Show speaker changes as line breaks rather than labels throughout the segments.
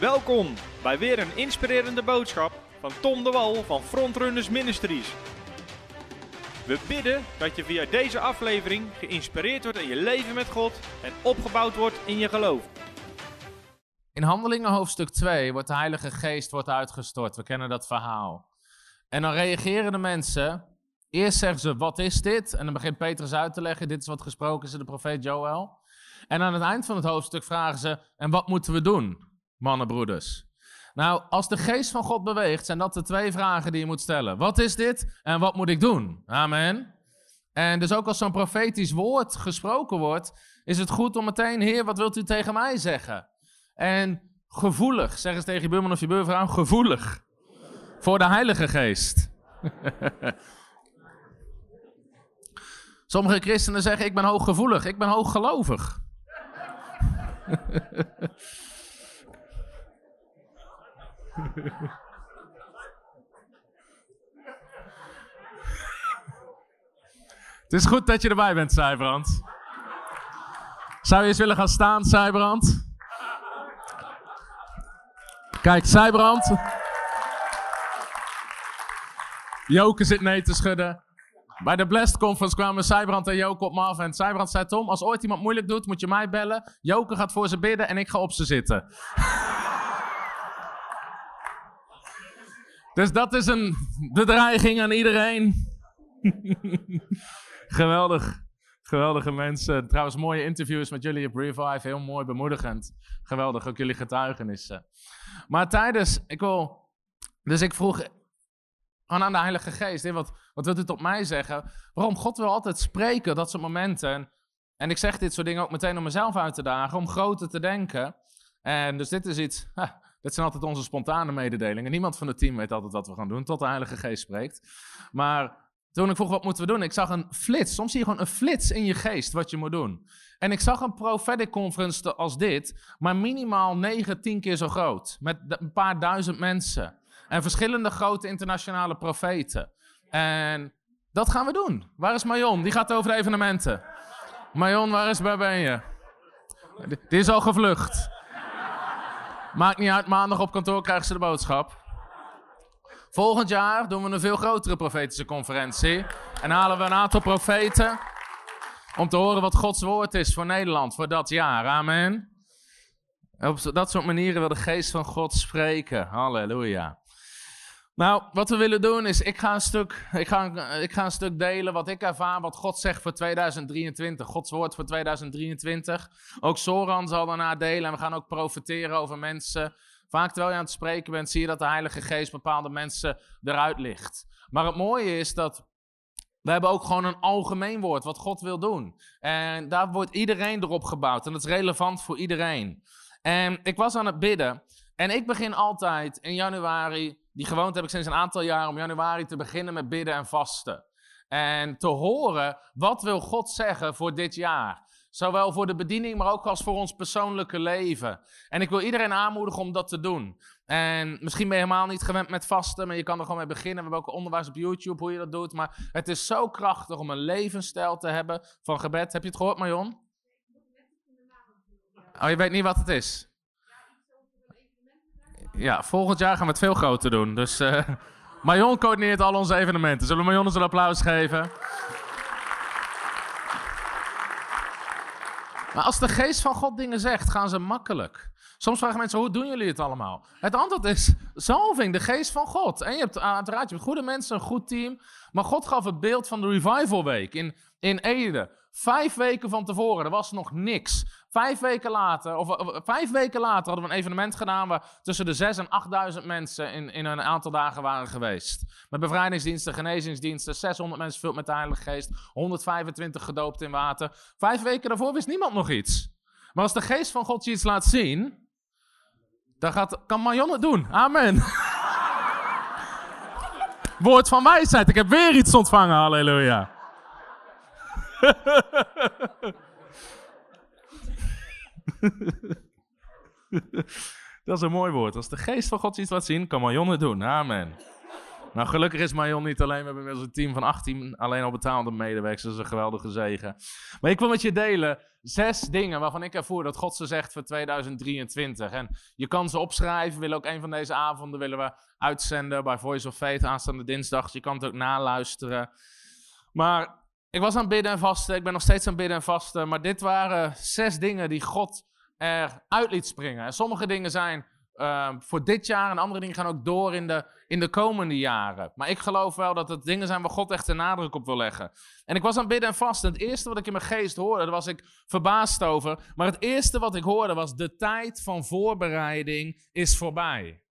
Welkom bij weer een inspirerende boodschap van Tom de Wal van Frontrunners Ministries. We bidden dat je via deze aflevering geïnspireerd wordt in je leven met God en opgebouwd wordt in je geloof.
In Handelingen hoofdstuk 2 wordt de Heilige Geest wordt uitgestort. We kennen dat verhaal. En dan reageren de mensen. Eerst zeggen ze, wat is dit? En dan begint Petrus uit te leggen, dit is wat gesproken is door de profeet Joël. En aan het eind van het hoofdstuk vragen ze, en wat moeten we doen, mannenbroeders? Nou, als de geest van God beweegt, zijn dat de twee vragen die je moet stellen. Wat is dit en wat moet ik doen? Amen. En dus ook als zo'n profetisch woord gesproken wordt, is het goed om meteen, Heer, wat wilt u tegen mij zeggen? En gevoelig, zeg eens tegen je buurman of je buurvrouw, gevoelig voor de Heilige Geest. Sommige christenen zeggen, ik ben hooggevoelig, ik ben hooggelovig. Het is goed dat je erbij bent, Zijbrand. Zou je eens willen gaan staan, Zijbrand? Kijk, Zijbrand. Joke zit nee te schudden. Bij de Blessed Conference kwamen Zijbrand en Joke op me af. En Zijbrand zei, Tom, als ooit iemand moeilijk doet, moet je mij bellen. Joke gaat voor ze bidden en ik ga op ze zitten. Dus dat is een bedreiging aan iedereen. Geweldig. Geweldige mensen. Trouwens, mooie interviews met jullie op Revive. Heel mooi, bemoedigend. Geweldig, ook jullie getuigenissen. Maar tijdens, ik wil, dus ik vroeg aan de Heilige Geest, wat, wat wilt u tot mij zeggen? Waarom? God wil altijd spreken, dat soort momenten. En ik zeg dit soort dingen ook meteen om mezelf uit te dagen, om groter te denken. En dus dit is iets, dit zijn altijd onze spontane mededelingen. Niemand van het team weet altijd wat we gaan doen, tot de Heilige Geest spreekt. Maar toen ik vroeg, wat moeten we doen? Ik zag een flits. Soms zie je gewoon een flits in je geest wat je moet doen. En ik zag een prophetic conference als dit, maar minimaal 9, 10 keer zo groot. Met een paar duizend mensen. En verschillende grote internationale profeten. En dat gaan we doen. Waar is Marion? Die gaat over de evenementen. Marion, waar, is, waar ben je? Die is al gevlucht. Maakt niet uit, maandag op kantoor krijgen ze de boodschap. Volgend jaar doen we een veel grotere profetische conferentie. En halen we een aantal profeten. Om te horen wat Gods woord is voor Nederland voor dat jaar. Amen. Op dat soort manieren wil de geest van God spreken. Halleluja. Nou, wat we willen doen is, ik ga, een stuk, ik, ga, ik ga een stuk delen wat ik ervaar, wat God zegt voor 2023. Gods woord voor 2023. Ook Soran zal daarna delen en we gaan ook profiteren over mensen. Vaak terwijl je aan het spreken bent, zie je dat de Heilige Geest bepaalde mensen eruit ligt. Maar het mooie is dat we hebben ook gewoon een algemeen woord wat God wil doen. En daar wordt iedereen erop gebouwd en dat is relevant voor iedereen. En ik was aan het bidden en ik begin altijd in januari die gewoonte heb ik sinds een aantal jaar om januari te beginnen met bidden en vasten. En te horen, wat wil God zeggen voor dit jaar? Zowel voor de bediening, maar ook als voor ons persoonlijke leven. En ik wil iedereen aanmoedigen om dat te doen. En misschien ben je helemaal niet gewend met vasten, maar je kan er gewoon mee beginnen. We hebben ook onderwijs op YouTube hoe je dat doet. Maar het is zo krachtig om een levensstijl te hebben van gebed. Heb je het gehoord, Marion? Oh, je weet niet wat het is? Ja, volgend jaar gaan we het veel groter doen. Dus uh, coördineert al onze evenementen. Zullen we Marion eens een applaus geven? Maar als de geest van God dingen zegt, gaan ze makkelijk. Soms vragen mensen, hoe doen jullie het allemaal? Het antwoord is zalving, de geest van God. En je hebt uiteraard je hebt goede mensen, een goed team. Maar God gaf het beeld van de Revival Week in, in Ede. Vijf weken van tevoren, er was nog niks. Vijf weken later, of, vijf weken later hadden we een evenement gedaan waar tussen de 6 en 8000 mensen in, in een aantal dagen waren geweest. Met bevrijdingsdiensten, genezingsdiensten, 600 mensen vult met de Heilige Geest, 125 gedoopt in water. Vijf weken daarvoor wist niemand nog iets. Maar als de Geest van God je iets laat zien, dan gaat, kan Marion het doen. Amen. Woord van wijsheid. Ik heb weer iets ontvangen. Halleluja. dat is een mooi woord. Als de geest van God iets laat zien, kan Marion het doen. Amen. Nou, gelukkig is Marion niet alleen. We hebben inmiddels een team van 18 alleen al betaalde medewerkers. Dat is een geweldige zegen. Maar ik wil met je delen. zes dingen waarvan ik ervoer dat God ze zegt voor 2023. En je kan ze opschrijven. We willen ook een van deze avonden willen we uitzenden bij Voice of Faith aanstaande dinsdag. Dus je kan het ook naluisteren. Maar ik was aan het bidden en vasten. Ik ben nog steeds aan het bidden en vasten. Maar dit waren zes dingen die God eruit liet springen. En sommige dingen zijn uh, voor dit jaar en andere dingen gaan ook door in de, in de komende jaren. Maar ik geloof wel dat het dingen zijn waar God echt de nadruk op wil leggen. En ik was aan het bidden en vast. En het eerste wat ik in mijn geest hoorde, daar was ik verbaasd over. Maar het eerste wat ik hoorde was: de tijd van voorbereiding is voorbij.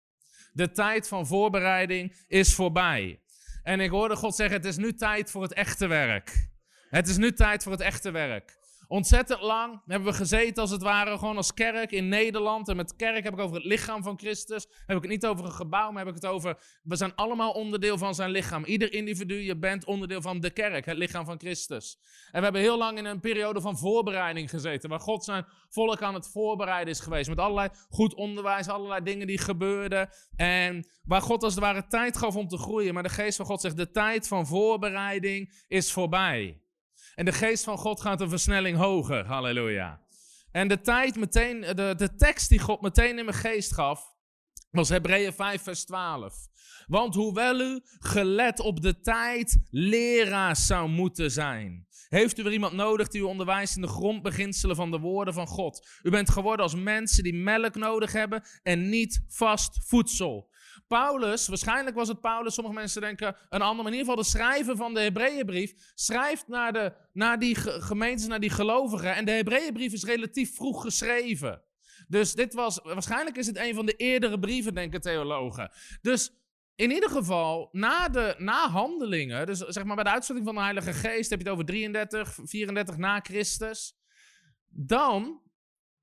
De tijd van voorbereiding is voorbij. En ik hoorde God zeggen: het is nu tijd voor het echte werk. Het is nu tijd voor het echte werk. Ontzettend lang hebben we gezeten, als het ware, gewoon als kerk in Nederland. En met kerk heb ik over het lichaam van Christus. Heb ik het niet over een gebouw, maar heb ik het over. We zijn allemaal onderdeel van zijn lichaam. Ieder individu, je bent onderdeel van de kerk, het lichaam van Christus. En we hebben heel lang in een periode van voorbereiding gezeten. Waar God zijn volk aan het voorbereiden is geweest. Met allerlei goed onderwijs, allerlei dingen die gebeurden. En waar God als het ware tijd gaf om te groeien. Maar de geest van God zegt: de tijd van voorbereiding is voorbij. En de geest van God gaat een versnelling hoger. Halleluja. En de tijd meteen, de, de tekst die God meteen in mijn geest gaf, was Hebreeën 5, vers 12. Want hoewel u gelet op de tijd leraar zou moeten zijn, heeft u weer iemand nodig die u onderwijst in de grondbeginselen van de woorden van God. U bent geworden als mensen die melk nodig hebben en niet vast voedsel. Paulus, waarschijnlijk was het Paulus, sommige mensen denken een ander, maar in ieder geval de schrijver van de Hebreeënbrief, schrijft naar, de, naar die gemeentes, naar die gelovigen. En de Hebreeënbrief is relatief vroeg geschreven. Dus dit was, waarschijnlijk is het een van de eerdere brieven, denken theologen. Dus in ieder geval, na, de, na handelingen, dus zeg maar bij de uitstorting van de Heilige Geest, heb je het over 33, 34 na Christus. Dan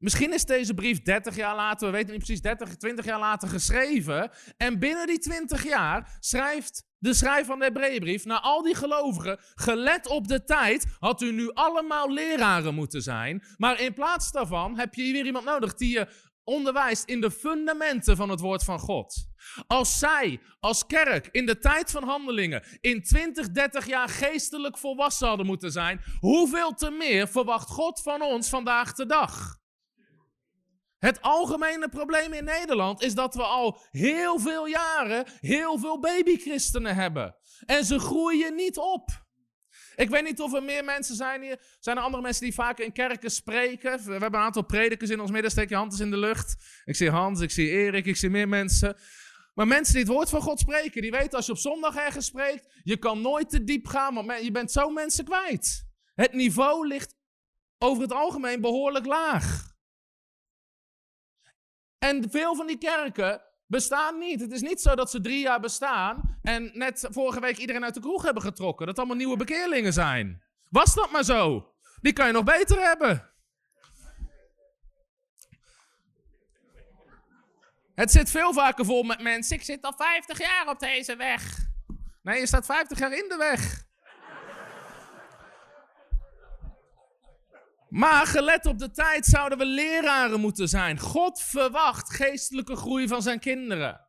Misschien is deze brief 30 jaar later, we weten niet precies, 30, 20 jaar later geschreven. En binnen die 20 jaar schrijft de schrijver van de Hebreeënbrief naar al die gelovigen: gelet op de tijd had u nu allemaal leraren moeten zijn. Maar in plaats daarvan heb je hier weer iemand nodig die je onderwijst in de fundamenten van het woord van God. Als zij als kerk in de tijd van handelingen in 20, 30 jaar geestelijk volwassen hadden moeten zijn, hoeveel te meer verwacht God van ons vandaag de dag? Het algemene probleem in Nederland is dat we al heel veel jaren heel veel babychristenen hebben. En ze groeien niet op. Ik weet niet of er meer mensen zijn hier. Zijn er andere mensen die vaker in kerken spreken? We hebben een aantal predikers in ons midden. Steek je hand eens in de lucht. Ik zie Hans, ik zie Erik, ik zie meer mensen. Maar mensen die het woord van God spreken, die weten als je op zondag ergens spreekt, je kan nooit te diep gaan, want je bent zo mensen kwijt. Het niveau ligt over het algemeen behoorlijk laag. En veel van die kerken bestaan niet. Het is niet zo dat ze drie jaar bestaan en net vorige week iedereen uit de kroeg hebben getrokken. Dat allemaal nieuwe bekeerlingen zijn. Was dat maar zo? Die kan je nog beter hebben. Het zit veel vaker vol met mensen. Ik zit al 50 jaar op deze weg. Nee, je staat 50 jaar in de weg. Maar gelet op de tijd zouden we leraren moeten zijn. God verwacht geestelijke groei van zijn kinderen.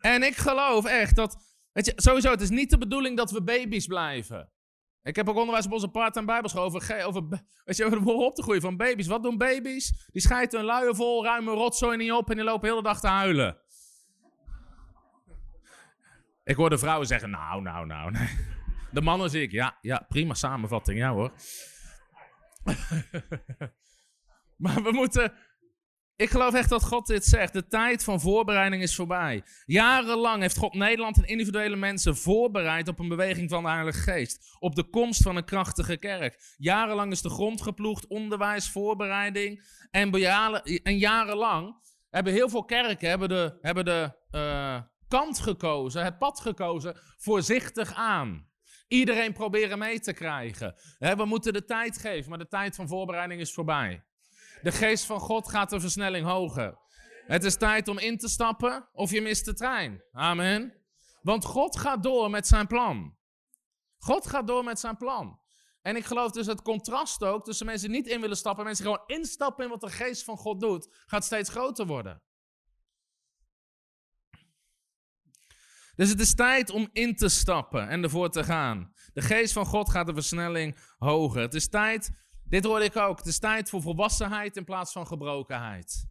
En ik geloof echt dat. Weet je, sowieso, het is niet de bedoeling dat we baby's blijven. Ik heb ook onderwijs op onze part-time bijbelschool over, over, weet je, over op te groeien van baby's. Wat doen baby's? Die schijten hun luien vol, ruimen rotzooi niet op en die lopen de hele dag te huilen. Ik hoor de vrouwen zeggen, nou, nou, nou. Nee. De mannen zie ik, ja, ja, prima samenvatting, ja hoor. maar we moeten. Ik geloof echt dat God dit zegt. De tijd van voorbereiding is voorbij. Jarenlang heeft God Nederland en individuele mensen voorbereid op een beweging van de Heilige Geest. Op de komst van een krachtige kerk. Jarenlang is de grond geploegd, onderwijs, voorbereiding. En, en jarenlang hebben heel veel kerken hebben de, hebben de uh, kant gekozen, het pad gekozen, voorzichtig aan. Iedereen proberen mee te krijgen. we moeten de tijd geven, maar de tijd van voorbereiding is voorbij. De geest van God gaat de versnelling hoger. Het is tijd om in te stappen of je mist de trein. Amen. Want God gaat door met zijn plan. God gaat door met zijn plan. En ik geloof dus het contrast ook tussen mensen die niet in willen stappen en mensen die gewoon instappen in wat de geest van God doet, gaat steeds groter worden. Dus het is tijd om in te stappen en ervoor te gaan. De geest van God gaat de versnelling hoger. Het is tijd. Dit hoorde ik ook. Het is tijd voor volwassenheid in plaats van gebrokenheid.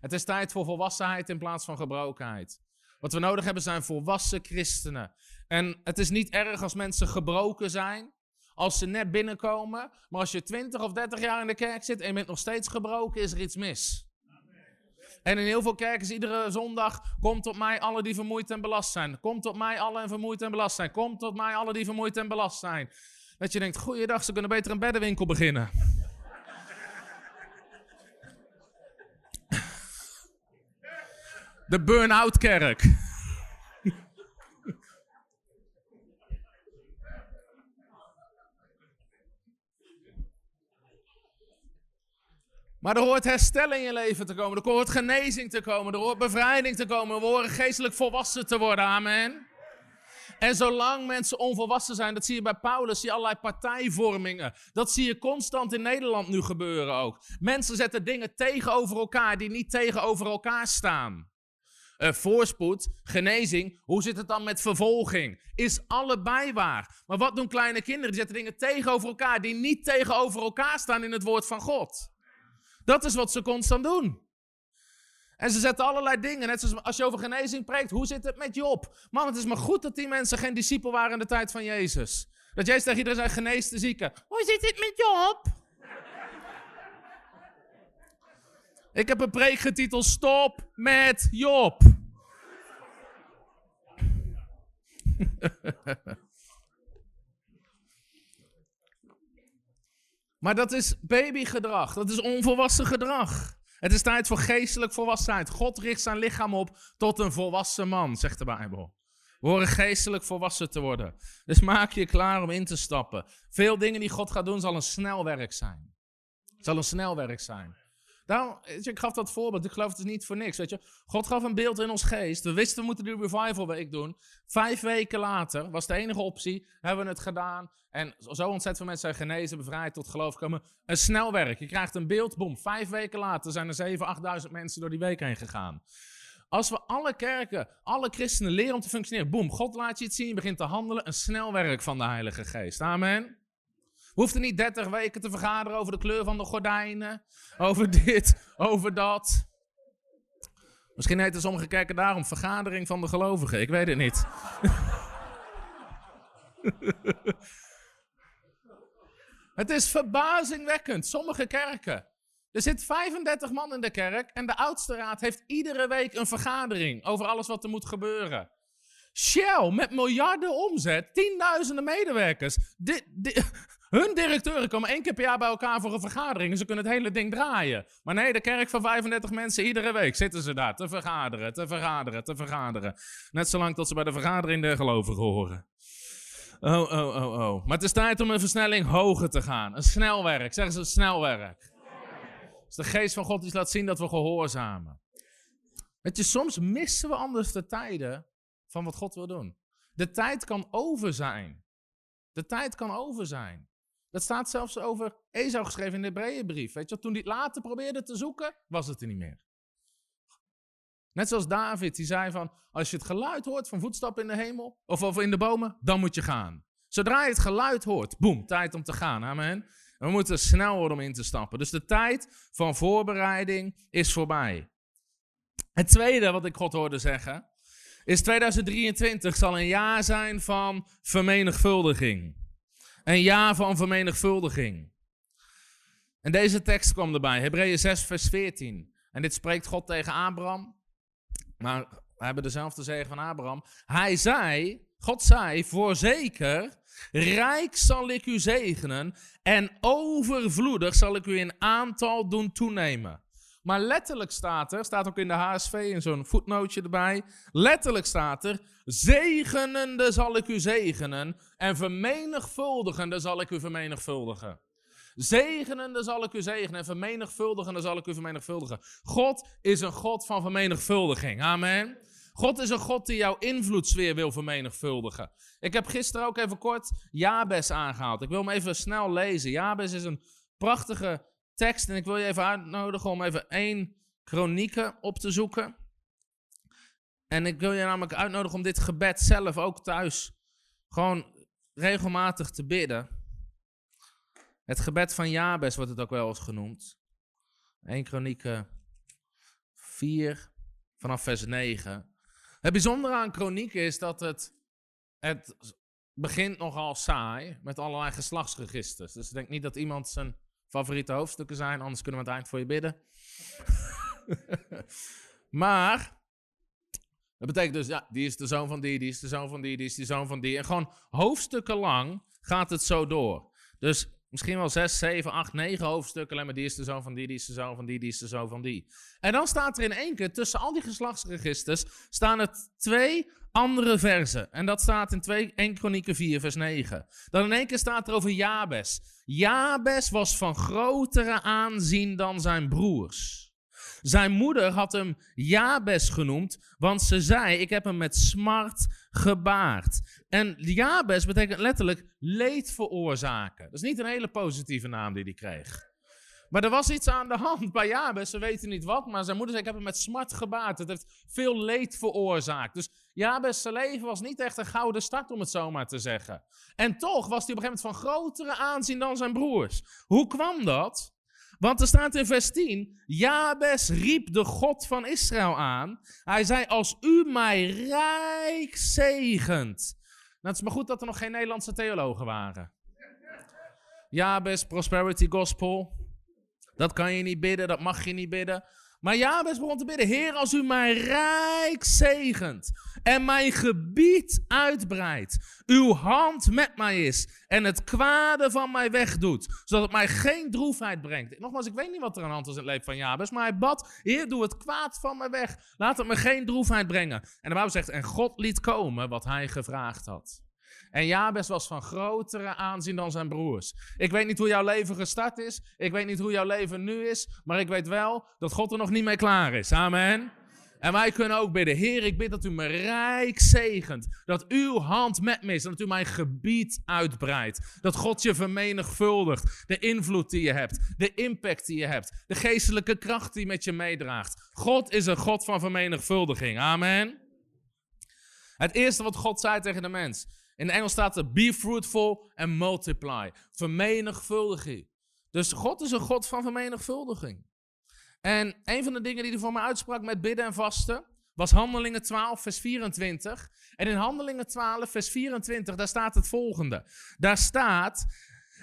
Het is tijd voor volwassenheid in plaats van gebrokenheid. Wat we nodig hebben zijn volwassen christenen. En het is niet erg als mensen gebroken zijn, als ze net binnenkomen. Maar als je 20 of 30 jaar in de kerk zit en je bent nog steeds gebroken, is er iets mis. En in heel veel kerken iedere zondag: Kom tot mij, alle die vermoeid en belast zijn. Kom tot mij, alle en vermoeid en belast zijn. Kom tot mij, alle die vermoeid en belast zijn. Dat je denkt: Goeiedag, ze kunnen beter een beddenwinkel beginnen. De burn-out kerk. Maar er hoort herstel in je leven te komen. Er hoort genezing te komen. Er hoort bevrijding te komen. We horen geestelijk volwassen te worden. Amen. En zolang mensen onvolwassen zijn, dat zie je bij Paulus, zie allerlei partijvormingen. Dat zie je constant in Nederland nu gebeuren ook. Mensen zetten dingen tegenover elkaar die niet tegenover elkaar staan. Uh, voorspoed, genezing, hoe zit het dan met vervolging? Is allebei waar. Maar wat doen kleine kinderen? Die zetten dingen tegenover elkaar die niet tegenover elkaar staan in het woord van God. Dat is wat ze constant doen. En ze zetten allerlei dingen, net zoals als je over genezing preekt, hoe zit het met Job? Man, het is maar goed dat die mensen geen discipel waren in de tijd van Jezus. Dat Jezus tegen iedereen zei, genees de zieken. Hoe zit het met Job? Ik heb een preek getiteld Stop met Job. Maar dat is babygedrag. Dat is onvolwassen gedrag. Het is tijd voor geestelijk volwassenheid. God richt zijn lichaam op tot een volwassen man, zegt de Bijbel. We horen geestelijk volwassen te worden. Dus maak je klaar om in te stappen. Veel dingen die God gaat doen, zal een snelwerk zijn. Zal een snelwerk zijn. Nou, ik gaf dat voorbeeld. Ik geloof het is niet voor niks. Weet je. God gaf een beeld in ons geest. We wisten we moeten die revival week doen. Vijf weken later was de enige optie. Hebben we het gedaan. En zo ontzettend veel mensen zijn genezen, bevrijd, tot geloof komen. Een snelwerk. Je krijgt een beeld. Boom. Vijf weken later zijn er 7.000, 8.000 mensen door die week heen gegaan. Als we alle kerken, alle christenen leren om te functioneren. Boom. God laat je het zien. Je begint te handelen. Een snelwerk van de Heilige Geest. Amen. We hoefden niet 30 weken te vergaderen over de kleur van de gordijnen. Over dit, over dat. Misschien heten sommige kerken daarom vergadering van de gelovigen. Ik weet het niet. het is verbazingwekkend. Sommige kerken. Er zit 35 man in de kerk en de oudste raad heeft iedere week een vergadering over alles wat er moet gebeuren. Shell met miljarden omzet, tienduizenden medewerkers. Dit, hun directeuren komen één keer per jaar bij elkaar voor een vergadering en ze kunnen het hele ding draaien. Maar nee, de kerk van 35 mensen iedere week zitten ze daar te vergaderen, te vergaderen, te vergaderen. Net zolang tot ze bij de vergadering der gelovigen horen. Oh, oh, oh, oh. Maar het is tijd om een versnelling hoger te gaan. Een snelwerk, zeggen ze een snelwerk. Is de geest van God die laat zien dat we gehoorzamen. Weet je, soms missen we anders de tijden van wat God wil doen. De tijd kan over zijn. De tijd kan over zijn. Dat staat zelfs over Esau geschreven in de Hebreeënbrief. Weet je, toen hij het later probeerde te zoeken, was het er niet meer. Net zoals David, die zei van, als je het geluid hoort van voetstappen in de hemel, of, of in de bomen, dan moet je gaan. Zodra je het geluid hoort, boem, tijd om te gaan, amen. we moeten snel worden om in te stappen. Dus de tijd van voorbereiding is voorbij. Het tweede wat ik God hoorde zeggen, is 2023 zal een jaar zijn van vermenigvuldiging. Een jaar van vermenigvuldiging. En deze tekst kwam erbij, Hebreeën 6, vers 14. En dit spreekt God tegen Abraham. Maar we hebben dezelfde zegen van Abraham. Hij zei, God zei, voorzeker, rijk zal ik u zegenen en overvloedig zal ik u in aantal doen toenemen. Maar letterlijk staat er, staat ook in de HSV in zo'n voetnootje erbij. Letterlijk staat er: Zegenende zal ik u zegenen en vermenigvuldigende zal ik u vermenigvuldigen. Zegenende zal ik u zegenen en vermenigvuldigende zal ik u vermenigvuldigen. God is een God van vermenigvuldiging. Amen. God is een God die jouw invloedssfeer wil vermenigvuldigen. Ik heb gisteren ook even kort Jabes aangehaald. Ik wil hem even snel lezen. Jabes is een prachtige tekst en ik wil je even uitnodigen om even één chronieken op te zoeken. En ik wil je namelijk uitnodigen om dit gebed zelf ook thuis gewoon regelmatig te bidden. Het gebed van Jabes wordt het ook wel eens genoemd. 1 Kronieken 4, vanaf vers 9. Het bijzondere aan Kronieken is dat het, het begint nogal saai met allerlei geslachtsregisters. Dus ik denk niet dat iemand zijn favoriete hoofdstukken zijn, anders kunnen we het eind voor je bidden. maar dat betekent dus, ja, die is de zoon van die, die is de zoon van die, die is de zoon van die. En gewoon hoofdstukken lang gaat het zo door. Dus misschien wel zes, zeven, acht, negen hoofdstukken. Alleen maar die is de zoon van die, die is de zoon van die, die is de zoon van die. En dan staat er in één keer, tussen al die geslachtsregisters, staan er twee andere versen. En dat staat in 2, 1 Kronieken 4, vers 9. Dan in één keer staat er over Jabes. Jabes was van grotere aanzien dan zijn broers. Zijn moeder had hem Jabes genoemd, want ze zei: Ik heb hem met smart gebaard. En Jabes betekent letterlijk leed veroorzaken. Dat is niet een hele positieve naam die hij kreeg. Maar er was iets aan de hand bij Jabes, ze weten niet wat, maar zijn moeder zei, ik heb hem met smart gebaard. Het heeft veel leed veroorzaakt. Dus Jabes' leven was niet echt een gouden start, om het zo maar te zeggen. En toch was hij op een gegeven moment van grotere aanzien dan zijn broers. Hoe kwam dat? Want er staat in vers 10, Jabes riep de God van Israël aan. Hij zei, als u mij rijk zegent. Nou, het is maar goed dat er nog geen Nederlandse theologen waren. Jabes, Prosperity Gospel. Dat kan je niet bidden, dat mag je niet bidden. Maar Jabes begon te bidden, Heer, als u mij rijk zegent en mijn gebied uitbreidt, uw hand met mij is en het kwade van mij wegdoet, zodat het mij geen droefheid brengt. Nogmaals, ik weet niet wat er aan de hand is in het leven van Jabes, maar hij bad, Heer, doe het kwaad van mij weg, laat het me geen droefheid brengen. En de Bijbel zegt, en God liet komen wat hij gevraagd had. En Jabes was van grotere aanzien dan zijn broers. Ik weet niet hoe jouw leven gestart is. Ik weet niet hoe jouw leven nu is. Maar ik weet wel dat God er nog niet mee klaar is. Amen. En wij kunnen ook bidden. Heer, ik bid dat u me rijk zegent. Dat uw hand met me is. Dat u mijn gebied uitbreidt. Dat God je vermenigvuldigt. De invloed die je hebt. De impact die je hebt. De geestelijke kracht die met je meedraagt. God is een God van vermenigvuldiging. Amen. Het eerste wat God zei tegen de mens. In het Engels staat er be fruitful and multiply. Vermenigvuldiging. Dus God is een God van vermenigvuldiging. En een van de dingen die hij voor mij uitsprak met bidden en vasten, was Handelingen 12, vers 24. En in Handelingen 12, vers 24, daar staat het volgende. Daar staat,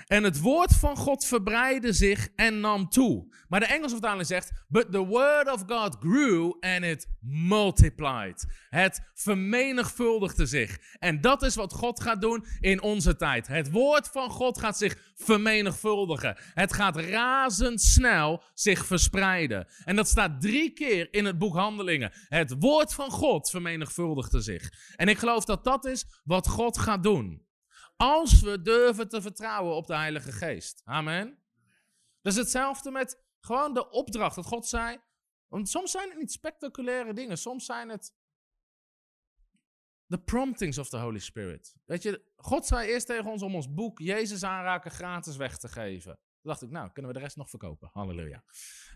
en het woord van God verbreidde zich en nam toe. Maar de Engelse vertaling zegt: But the word of God grew and it multiplied. Het vermenigvuldigde zich. En dat is wat God gaat doen in onze tijd. Het woord van God gaat zich vermenigvuldigen. Het gaat razendsnel zich verspreiden. En dat staat drie keer in het boek Handelingen. Het woord van God vermenigvuldigde zich. En ik geloof dat dat is wat God gaat doen. Als we durven te vertrouwen op de Heilige Geest. Amen. Dat is hetzelfde met gewoon de opdracht dat God zei. Want soms zijn het niet spectaculaire dingen. Soms zijn het de promptings of the Holy Spirit. Weet je, God zei eerst tegen ons om ons boek Jezus aanraken gratis weg te geven. Toen dacht ik, nou, kunnen we de rest nog verkopen. Halleluja.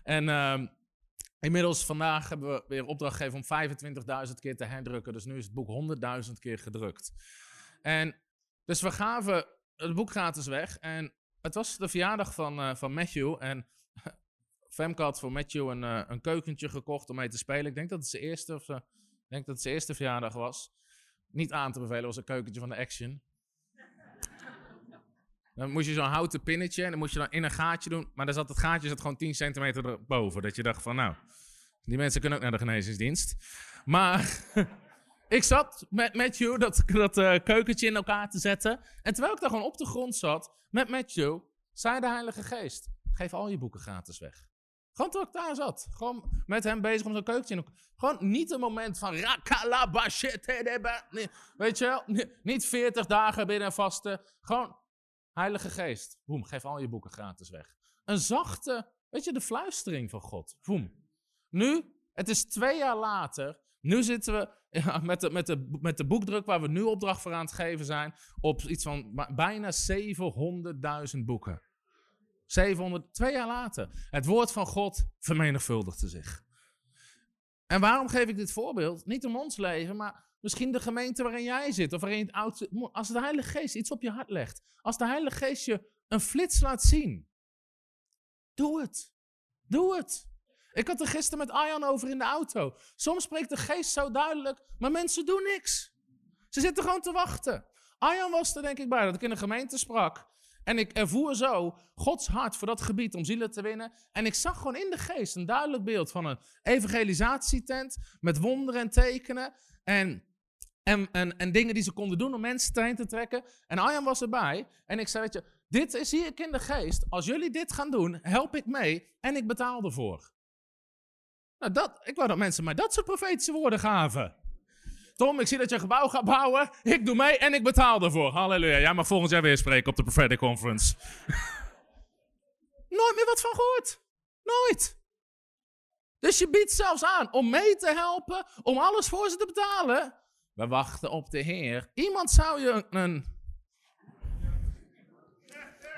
En uh, inmiddels vandaag hebben we weer opdracht gegeven om 25.000 keer te herdrukken. Dus nu is het boek 100.000 keer gedrukt. En dus we gaven het boek gratis weg. En het was de verjaardag van, uh, van Matthew. En Femke had voor Matthew een, uh, een keukentje gekocht om mee te spelen. Ik denk dat het zijn eerste, of, uh, ik denk dat het zijn eerste verjaardag was. Niet aan te bevelen, was een keukentje van de Action. Dan moest je zo'n houten pinnetje en dan moest je dan in een gaatje doen. Maar dan zat het gaatje zat gewoon 10 centimeter erboven. Dat je dacht van nou, die mensen kunnen ook naar de genezingsdienst. Maar Ik zat met Matthew dat, dat uh, keukentje in elkaar te zetten. En terwijl ik daar gewoon op de grond zat met Matthew, zei de Heilige Geest: geef al je boeken gratis weg. Gewoon toen ik daar zat. Gewoon met hem bezig om zo'n keukentje in. Gewoon niet een moment van nee, Weet je wel? Niet 40 dagen binnen vasten. Gewoon Heilige Geest. Boem, geef al je boeken gratis weg. Een zachte, weet je, de fluistering van God. Boem. Nu, het is twee jaar later. Nu zitten we ja, met, de, met, de, met de boekdruk waar we nu opdracht voor aan het geven zijn, op iets van bijna 700.000 boeken. 700, twee jaar later. Het woord van God vermenigvuldigde zich. En waarom geef ik dit voorbeeld? Niet om ons leven, maar misschien de gemeente waarin jij zit. Of waarin het oudste, als de Heilige Geest iets op je hart legt. Als de Heilige Geest je een flits laat zien, doe het. Doe het. Ik had er gisteren met Arjan over in de auto. Soms spreekt de geest zo duidelijk, maar mensen doen niks. Ze zitten gewoon te wachten. Arjan was er denk ik bij dat ik in de gemeente sprak. En ik ervoer zo Gods hart voor dat gebied om zielen te winnen. En ik zag gewoon in de geest een duidelijk beeld van een evangelisatietent met wonderen en tekenen. En, en, en, en dingen die ze konden doen om mensen heen te trekken. En Arjan was erbij. En ik zei, weet je, dit zie ik in de geest. Als jullie dit gaan doen, help ik mee en ik betaal ervoor. Nou, dat, ik wou dat mensen mij dat soort profetische woorden gaven. Tom, ik zie dat je een gebouw gaat bouwen. Ik doe mee en ik betaal ervoor. Halleluja. Jij mag volgend jaar weer spreken op de Prophetic Conference. Nooit meer wat van gehoord. Nooit. Dus je biedt zelfs aan om mee te helpen, om alles voor ze te betalen. We wachten op de Heer. Iemand zou je een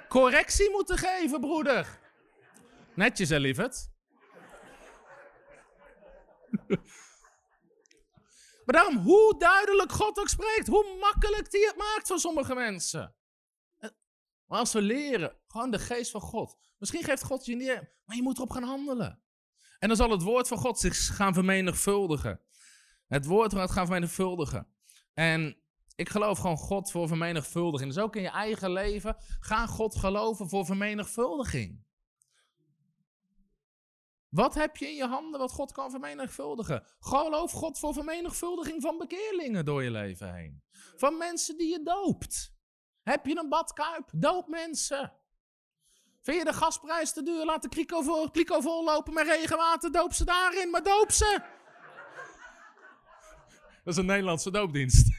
correctie moeten geven, broeder. Netjes, hè, lieverd. Maar daarom, hoe duidelijk God ook spreekt, hoe makkelijk die het maakt voor sommige mensen. Maar als we leren, gewoon de geest van God. Misschien geeft God je niet, maar je moet erop gaan handelen. En dan zal het woord van God zich gaan vermenigvuldigen. Het woord gaat gaan vermenigvuldigen. En ik geloof gewoon God voor vermenigvuldiging. Dus ook in je eigen leven, ga God geloven voor vermenigvuldiging. Wat heb je in je handen wat God kan vermenigvuldigen? Geloof God voor vermenigvuldiging van bekeerlingen door je leven heen. Van mensen die je doopt. Heb je een badkuip? Doop mensen. Vind je de gasprijs te duur? Laat de kliko vol, lopen met regenwater. Doop ze daarin, maar doop ze. Dat is een Nederlandse doopdienst.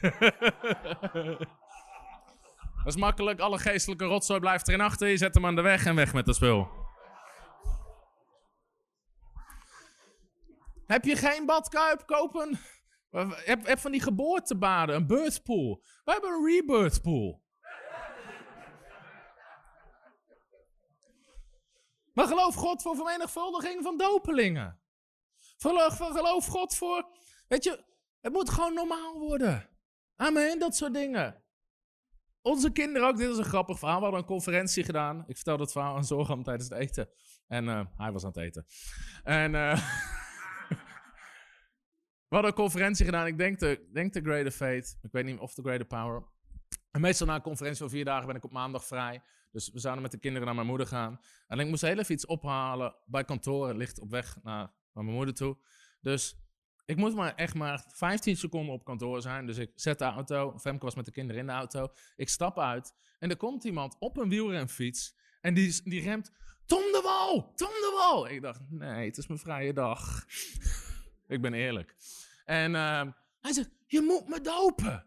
Dat is makkelijk. Alle geestelijke rotzooi blijft erin achter. Je zet hem aan de weg en weg met het spul. Heb je geen badkuip? Kopen. Heb, van die geboortebaden, een birthpool. We hebben een rebirth pool. Maar geloof God voor vermenigvuldiging van dopelingen. Geloof, geloof God voor. Weet je, het moet gewoon normaal worden. Amen, dat soort dingen. Onze kinderen ook, dit is een grappig verhaal. We hadden een conferentie gedaan. Ik vertelde het verhaal aan Zorgam tijdens het eten. En uh, hij was aan het eten. En. Uh, We hadden een conferentie gedaan. Ik denk de, denk de Faith. Ik weet niet of de Greater Power. En meestal na een conferentie van vier dagen ben ik op maandag vrij. Dus we zouden met de kinderen naar mijn moeder gaan. En ik moest heel even iets ophalen bij kantoor. Het ligt op weg naar, naar mijn moeder toe. Dus ik moet maar echt maar 15 seconden op kantoor zijn. Dus ik zet de auto. Femke was met de kinderen in de auto. Ik stap uit. En er komt iemand op een wielrenfiets. En die, die remt. Tom de Wal! Tom de Wal! Ik dacht, nee, het is mijn vrije dag. Ik ben eerlijk. En uh, hij zegt, je moet me dopen.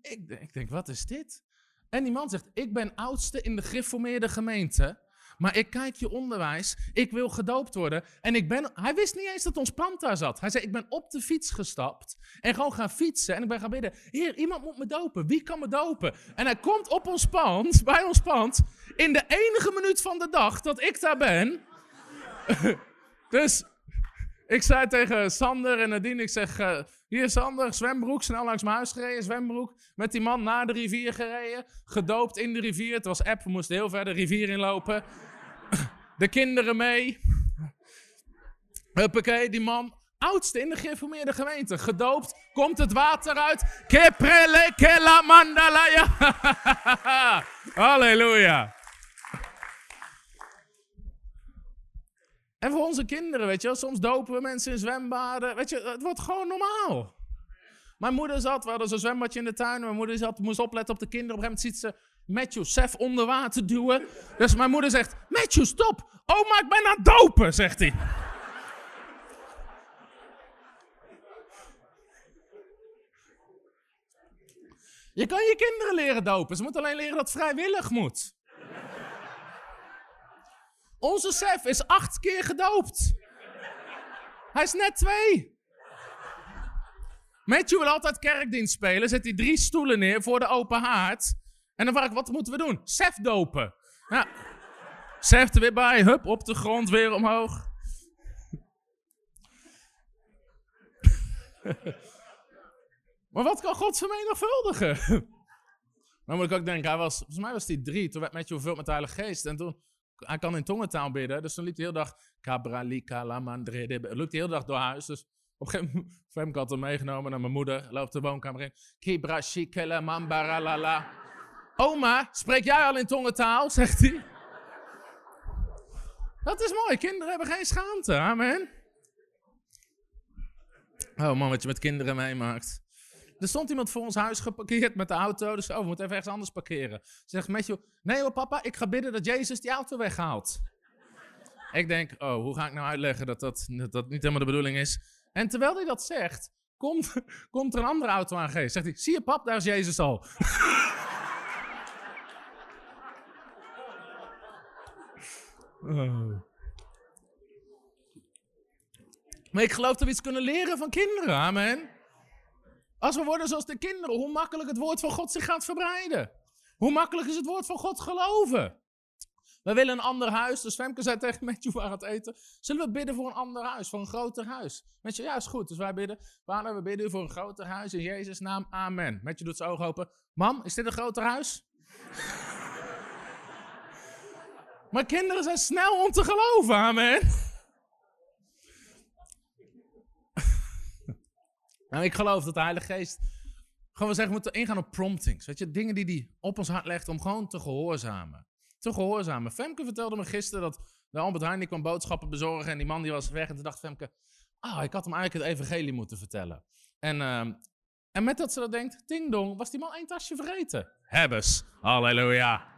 Ik, ik denk, wat is dit? En die man zegt, ik ben oudste in de gereformeerde gemeente. Maar ik kijk je onderwijs, ik wil gedoopt worden. En ik ben, hij wist niet eens dat ons pand daar zat. Hij zei, ik ben op de fiets gestapt en gewoon gaan fietsen. En ik ben gaan bidden, heer, iemand moet me dopen. Wie kan me dopen? En hij komt op ons pand, bij ons pand, in de enige minuut van de dag dat ik daar ben. dus ik zei tegen Sander en Nadine, ik zeg, uh, hier Sander, zwembroek, snel langs mijn huis gereden, zwembroek. Met die man naar de rivier gereden, gedoopt in de rivier. Het was app, we moesten heel ver de rivier inlopen. De kinderen mee. Huppakee, die man, oudste in de gereformeerde gemeente, gedoopt, komt het water uit. Keprele kela mandalaya. Halleluja. En voor onze kinderen, weet je wel, soms dopen we mensen in zwembaden. Weet je, het wordt gewoon normaal. Mijn moeder zat, we hadden zo'n zwembadje in de tuin. Mijn moeder zat, moest opletten op de kinderen. Op een gegeven moment ziet ze Matthew Sef onder water duwen. Dus mijn moeder zegt, Matthew, stop. Oma, ik ben aan het dopen, zegt hij. Je kan je kinderen leren dopen. Ze moeten alleen leren dat het vrijwillig moet. Onze Sef is acht keer gedoopt. Hij is net twee. Matthew wil altijd kerkdienst spelen. Zet hij drie stoelen neer voor de open haard. En dan vraag ik, wat moeten we doen? Sef dopen. Ja. Sef er weer bij. Hup, op de grond, weer omhoog. maar wat kan God vermenigvuldigen? Dan moet ik ook denken, hij was, volgens mij was hij drie. Toen werd Matthew vervuld met de Heilige Geest. En toen, hij kan in tongentaal bidden. Dus toen liep hij de hele dag, Cabralika lamandre. Liep hij de hele dag door huis. Dus op een gegeven moment, had hem meegenomen naar mijn moeder. Loopt de woonkamer in. Kibra shikele mambaralala. Oma, spreek jij al in tongentaal? Zegt hij. Dat is mooi. Kinderen hebben geen schaamte. Amen. Oh man, wat je met kinderen meemaakt. Er stond iemand voor ons huis geparkeerd met de auto. Dus oh, we moeten even ergens anders parkeren. Zegt Matthew, nee hoor papa, ik ga bidden dat Jezus die auto weghaalt. ik denk, oh, hoe ga ik nou uitleggen dat dat, dat niet helemaal de bedoeling is? En terwijl hij dat zegt, komt, komt er een andere auto aangegeven. Zegt hij, zie je pap, daar is Jezus al. oh. Maar ik geloof dat we iets kunnen leren van kinderen, amen. Als we worden zoals de kinderen, hoe makkelijk het woord van God zich gaat verbreiden. Hoe makkelijk is het woord van God geloven. We willen een ander huis. Dus Femke zei tegen Matthew waar het eten. Zullen we bidden voor een ander huis, voor een groter huis? Matthew, ja is goed. Dus wij bidden, vader we bidden voor een groter huis in Jezus naam, amen. Matthew doet zijn ogen open. Mam, is dit een groter huis? maar kinderen zijn snel om te geloven, amen. Nou, ik geloof dat de Heilige Geest gewoon we zeggen, we ingaan op promptings. Weet je, dingen die hij op ons hart legt om gewoon te gehoorzamen. Te gehoorzamen. Femke vertelde me gisteren dat de Albert Heijn die kwam boodschappen bezorgen en die man die was weg. En toen dacht Femke, ah, ik had hem eigenlijk het evangelie moeten vertellen. En, uh, en met dat ze dat denkt, ding dong, was die man één tasje vergeten. Hebbes, halleluja.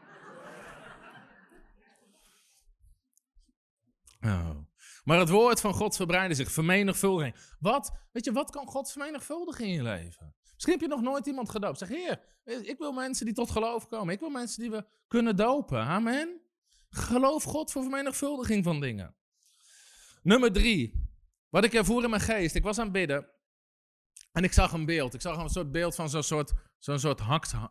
Oh. Maar het woord van God verbreidde zich, vermenigvuldiging. Wat, weet je, wat kan God vermenigvuldigen in je leven? Misschien heb je nog nooit iemand gedoopt. Zeg, heer, ik wil mensen die tot geloof komen. Ik wil mensen die we kunnen dopen. Amen. Geloof God voor vermenigvuldiging van dingen. Nummer drie. Wat ik ervoer in mijn geest. Ik was aan het bidden. En ik zag een beeld. Ik zag een soort beeld van zo'n soort, zo'n soort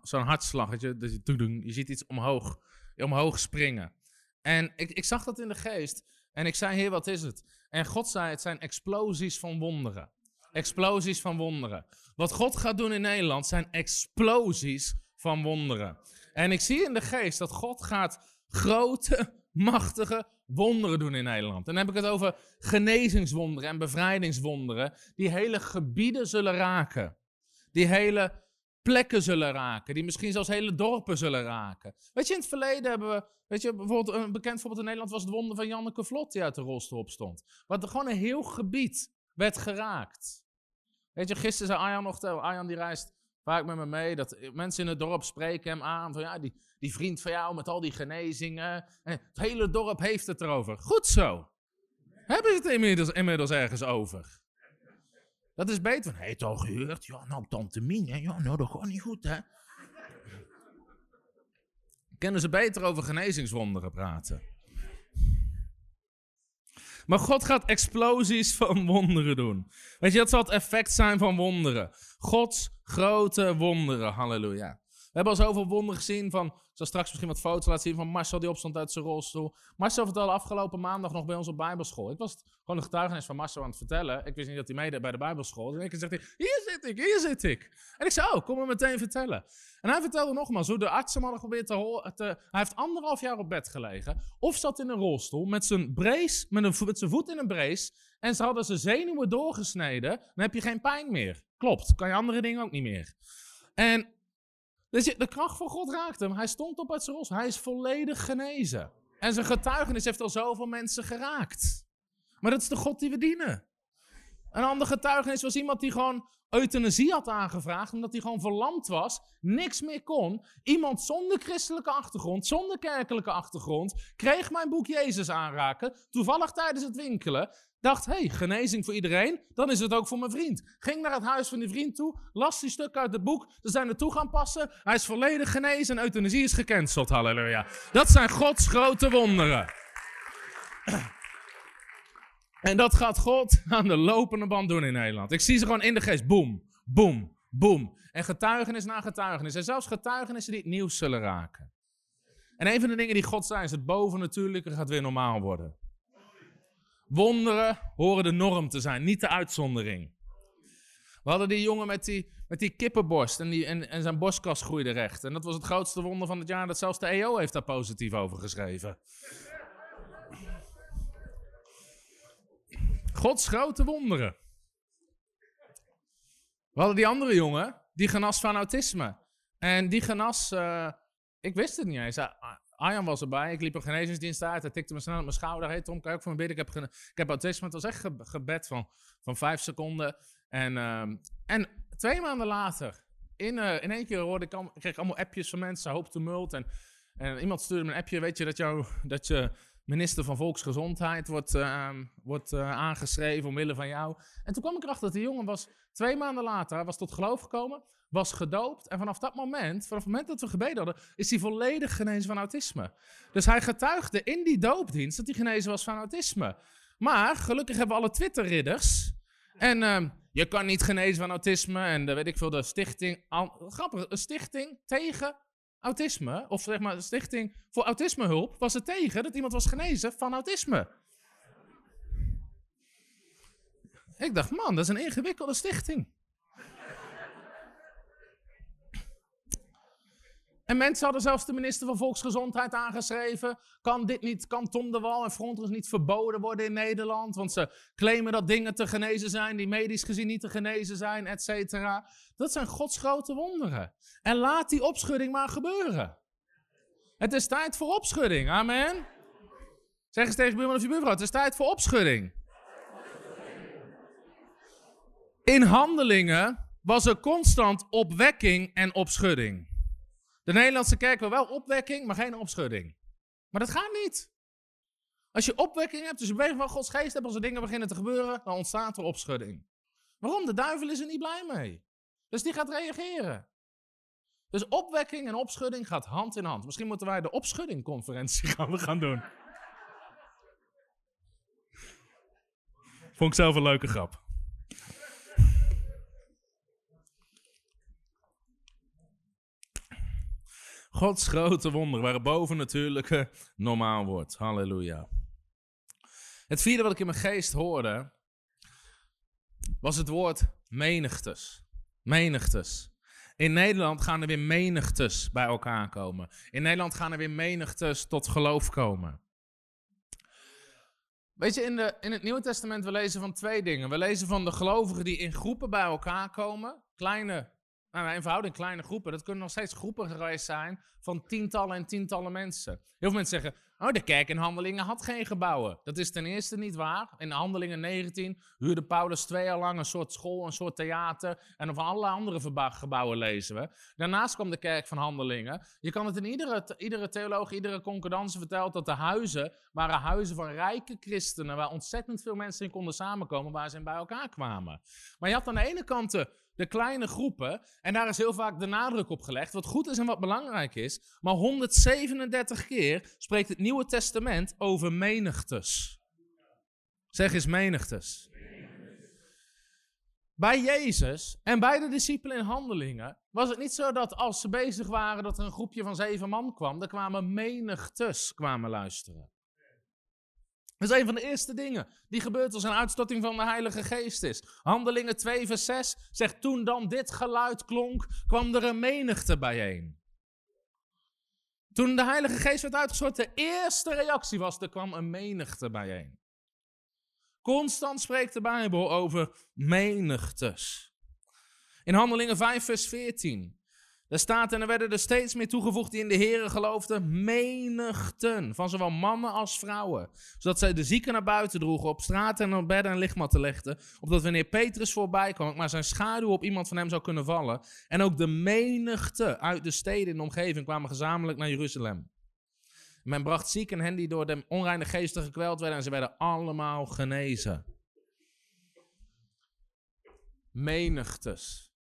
zo'n hartslag. Je, je, je ziet iets omhoog, omhoog springen. En ik, ik zag dat in de geest. En ik zei, heer, wat is het? En God zei, het zijn explosies van wonderen. Explosies van wonderen. Wat God gaat doen in Nederland zijn explosies van wonderen. En ik zie in de geest dat God gaat grote, machtige wonderen doen in Nederland. En dan heb ik het over genezingswonderen en bevrijdingswonderen, die hele gebieden zullen raken. Die hele plekken zullen raken, die misschien zelfs hele dorpen zullen raken. Weet je, in het verleden hebben we, weet je, bijvoorbeeld een bekend voorbeeld in Nederland was het wonder van Janneke Vlot die uit de rolstoel opstond. Wat er gewoon een heel gebied werd geraakt. Weet je, gisteren zei Arjan nog, Arjan die reist vaak met me mee, dat mensen in het dorp spreken hem aan van ja, die, die vriend van jou met al die genezingen. En het hele dorp heeft het erover. Goed zo. Hebben ze het inmiddels, inmiddels ergens over? Dat is beter van, het al gehoord? Ja, nou, tante Mien, ja, nou, dat gaat niet goed, hè. Kennen ze beter over genezingswonderen praten. Maar God gaat explosies van wonderen doen. Weet je, dat zal het effect zijn van wonderen. Gods grote wonderen, halleluja. We hebben al zoveel wonderen gezien van, ik zal straks misschien wat foto's laten zien van Marcel die opstond uit zijn rolstoel. Marcel vertelde afgelopen maandag nog bij ons op bijbelschool. Ik was gewoon een getuigenis van Marcel aan het vertellen. Ik wist niet dat hij meedeed bij de bijbelschool. En ik hij, hier zit ik, hier zit ik. En ik zei, oh, kom me meteen vertellen. En hij vertelde nogmaals hoe de artsen hadden geprobeerd te horen. Hij heeft anderhalf jaar op bed gelegen. Of zat in een rolstoel met zijn brace, met, een, met zijn voet in een brace. En ze hadden zijn zenuwen doorgesneden. Dan heb je geen pijn meer. Klopt, kan je andere dingen ook niet meer. En dus de kracht van God raakte hem. Hij stond op het zijn ros. Hij is volledig genezen. En zijn getuigenis heeft al zoveel mensen geraakt. Maar dat is de God die we dienen. Een ander getuigenis was iemand die gewoon euthanasie had aangevraagd, omdat hij gewoon verlamd was, niks meer kon. Iemand zonder christelijke achtergrond, zonder kerkelijke achtergrond, kreeg mijn boek Jezus aanraken, toevallig tijdens het winkelen. Dacht, hey, genezing voor iedereen, dan is het ook voor mijn vriend. Ging naar het huis van die vriend toe, las die stuk uit het boek, ze zijn er toe gaan passen, hij is volledig genezen en euthanasie is gecanceld, halleluja. Dat zijn Gods grote wonderen. En dat gaat God aan de lopende band doen in Nederland. Ik zie ze gewoon in de geest. Boom, boom, boom. En getuigenis na getuigenis. En zelfs getuigenissen die het nieuws zullen raken. En een van de dingen die God zei is: het bovennatuurlijke gaat weer normaal worden. Wonderen horen de norm te zijn, niet de uitzondering. We hadden die jongen met die, met die kippenborst en, die, en, en zijn borstkas groeide recht. En dat was het grootste wonder van het jaar dat zelfs de EO heeft daar positief over geschreven. Gods grote wonderen. We hadden die andere jongen, die genas van autisme. En die genas, uh, ik wist het niet eens. Arjan was erbij, ik liep een genezingsdienst uit. Hij tikte me snel op mijn schouder. Hey Tom, kijk voor me bidden. Ik heb, ik heb autisme. Was echt ge gebed van, van vijf seconden. En, uh, en twee maanden later, in, uh, in één keer hoorde ik, kreeg ik allemaal appjes van mensen, hoop tumult. En, en iemand stuurde me een appje, weet je, dat, jou, dat je minister van Volksgezondheid wordt, uh, wordt uh, aangeschreven omwille van jou. En toen kwam ik erachter dat die jongen was twee maanden later, was tot geloof gekomen, was gedoopt. En vanaf dat moment, vanaf het moment dat we gebeden hadden, is hij volledig genezen van autisme. Dus hij getuigde in die doopdienst dat hij genezen was van autisme. Maar gelukkig hebben we alle Twitter-ridders. En uh, je kan niet genezen van autisme. En dan weet ik veel, de stichting. Grappig, een stichting tegen autisme, of zeg maar Stichting voor Autismehulp, was er tegen dat iemand was genezen van autisme. Ik dacht, man, dat is een ingewikkelde stichting. En mensen hadden zelfs de minister van Volksgezondheid aangeschreven. Kan dit niet, kan Tom de Wal en Frontex niet verboden worden in Nederland? Want ze claimen dat dingen te genezen zijn die medisch gezien niet te genezen zijn, et cetera. Dat zijn Gods grote wonderen. En laat die opschudding maar gebeuren. Het is tijd voor opschudding. Amen. Zeg eens tegen buurman of je buurvrouw, het is tijd voor opschudding. In handelingen was er constant opwekking en opschudding. De Nederlandse kerk wil wel opwekking, maar geen opschudding. Maar dat gaat niet. Als je opwekking hebt, dus je beweging van Gods geest hebt, als er dingen beginnen te gebeuren, dan ontstaat er opschudding. Waarom? De duivel is er niet blij mee. Dus die gaat reageren. Dus opwekking en opschudding gaat hand in hand. Misschien moeten wij de opschuddingconferentie gaan, gaan doen. Vond ik zelf een leuke grap. Gods grote wonder, waar boven natuurlijke normaal wordt. Halleluja. Het vierde wat ik in mijn geest hoorde, was het woord menigtes. Menigtes. In Nederland gaan er weer menigtes bij elkaar komen. In Nederland gaan er weer menigtes tot geloof komen. Weet je, in, de, in het Nieuwe Testament we lezen van twee dingen. We lezen van de gelovigen die in groepen bij elkaar komen. Kleine nou, in kleine groepen. Dat kunnen nog steeds groepen geweest zijn van tientallen en tientallen mensen. Heel veel mensen zeggen, oh, de kerk in Handelingen had geen gebouwen. Dat is ten eerste niet waar. In Handelingen 19 huurde Paulus twee jaar lang een soort school, een soort theater. En van alle andere gebouwen lezen we. Daarnaast kwam de kerk van Handelingen. Je kan het in iedere, iedere theoloog, iedere concordance vertelt dat de huizen waren huizen van rijke christenen. Waar ontzettend veel mensen in konden samenkomen, waar ze in bij elkaar kwamen. Maar je had aan de ene kant de de kleine groepen. En daar is heel vaak de nadruk op gelegd, wat goed is en wat belangrijk is. Maar 137 keer spreekt het Nieuwe Testament over menigtes. Zeg eens menigtes. Bij Jezus en bij de discipelen in handelingen was het niet zo dat als ze bezig waren dat er een groepje van zeven man kwam, er kwamen menigtes kwamen luisteren. Dat is een van de eerste dingen die gebeurt als een uitstorting van de Heilige Geest is. Handelingen 2, vers 6 zegt: Toen dan dit geluid klonk, kwam er een menigte bijeen. Toen de Heilige Geest werd uitgestort, de eerste reactie was: er kwam een menigte bijeen. Constant spreekt de Bijbel over menigtes. In Handelingen 5, vers 14 er staat, en er werden er steeds meer toegevoegd die in de Here geloofden, menigten, van zowel mannen als vrouwen. Zodat zij de zieken naar buiten droegen, op straten en op bedden en lichtmatten legden, opdat wanneer Petrus voorbij kwam, maar zijn schaduw op iemand van hem zou kunnen vallen. En ook de menigte uit de steden in de omgeving kwamen gezamenlijk naar Jeruzalem. Men bracht zieken hen die door de onreine geesten gekweld werden en ze werden allemaal genezen. Menigtes.